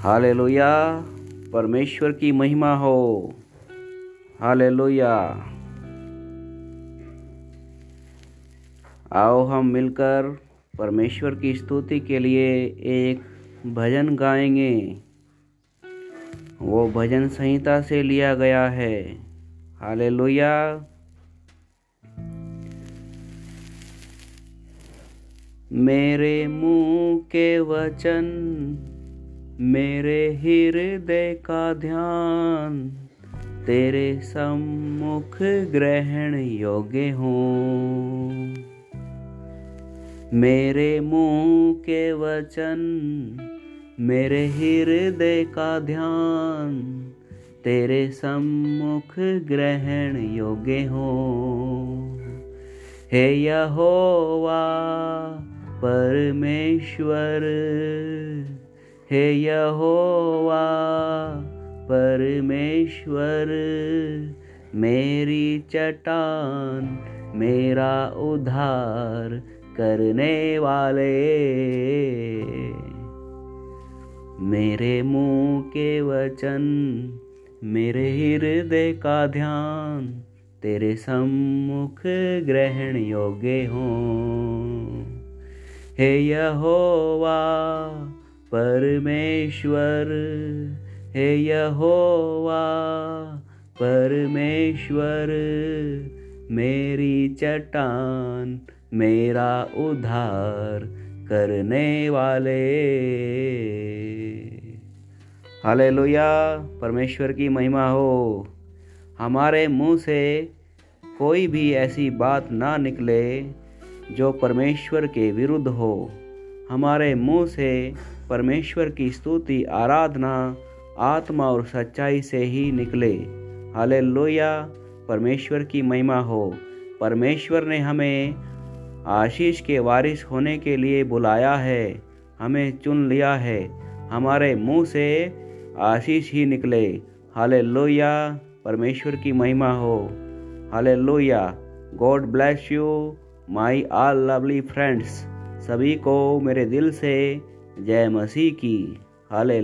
Hallelujah. परमेश्वर की महिमा हो। हालेलुया। आओ हम मिलकर परमेश्वर की स्तुति के लिए एक भजन गाएँगे। वो भजन संहिता से लिया गया है। हालेलुया। मेरे मुँह के वचन मेरे हृदय का ध्यान, तेरे सम्मुख ग्रहण योग्य हो। मेरे मुँह के वचन, मेरे हृदय का ध्यान, तेरे सम्मुख ग्रहण योग्य हो। हे यहोवा, परमेश्वर हे यहोवा, परमेश्वर, मेरी चट्टान मेरा उद्धार करने वाले। मेरे मुँह के वचन, मेरे हृदय का ध्यान, तेरे सम्मुख ग्रहण योग्य हो। हे यहोवा परमेश्वर, हे यहोवा, परमेश्वर, मेरी चट्टान मेरा उद्धार करने वाले। हालेलुया, परमेश्वर की महिमा हो। हमारे मुँह से कोई भी ऐसी बात ना निकले जो परमेश्वर के विरुद्ध हो। हमारे मुँह से परमेश्वर की स्तुति, आराधना, आत्मा और सच्चाई से ही निकले। हाले परमेश्वर की महिमा हो। परमेश्वर ने हमें आशीष के वारिस होने के लिए बुलाया है। हमें चुन लिया है। हमारे मुँह से आशीष ही निकले। हाले परमेश्वर की महिमा हो। हाले God bless you my all lovely friends. सभी को मेरे दिल से जय मसीह की। हाले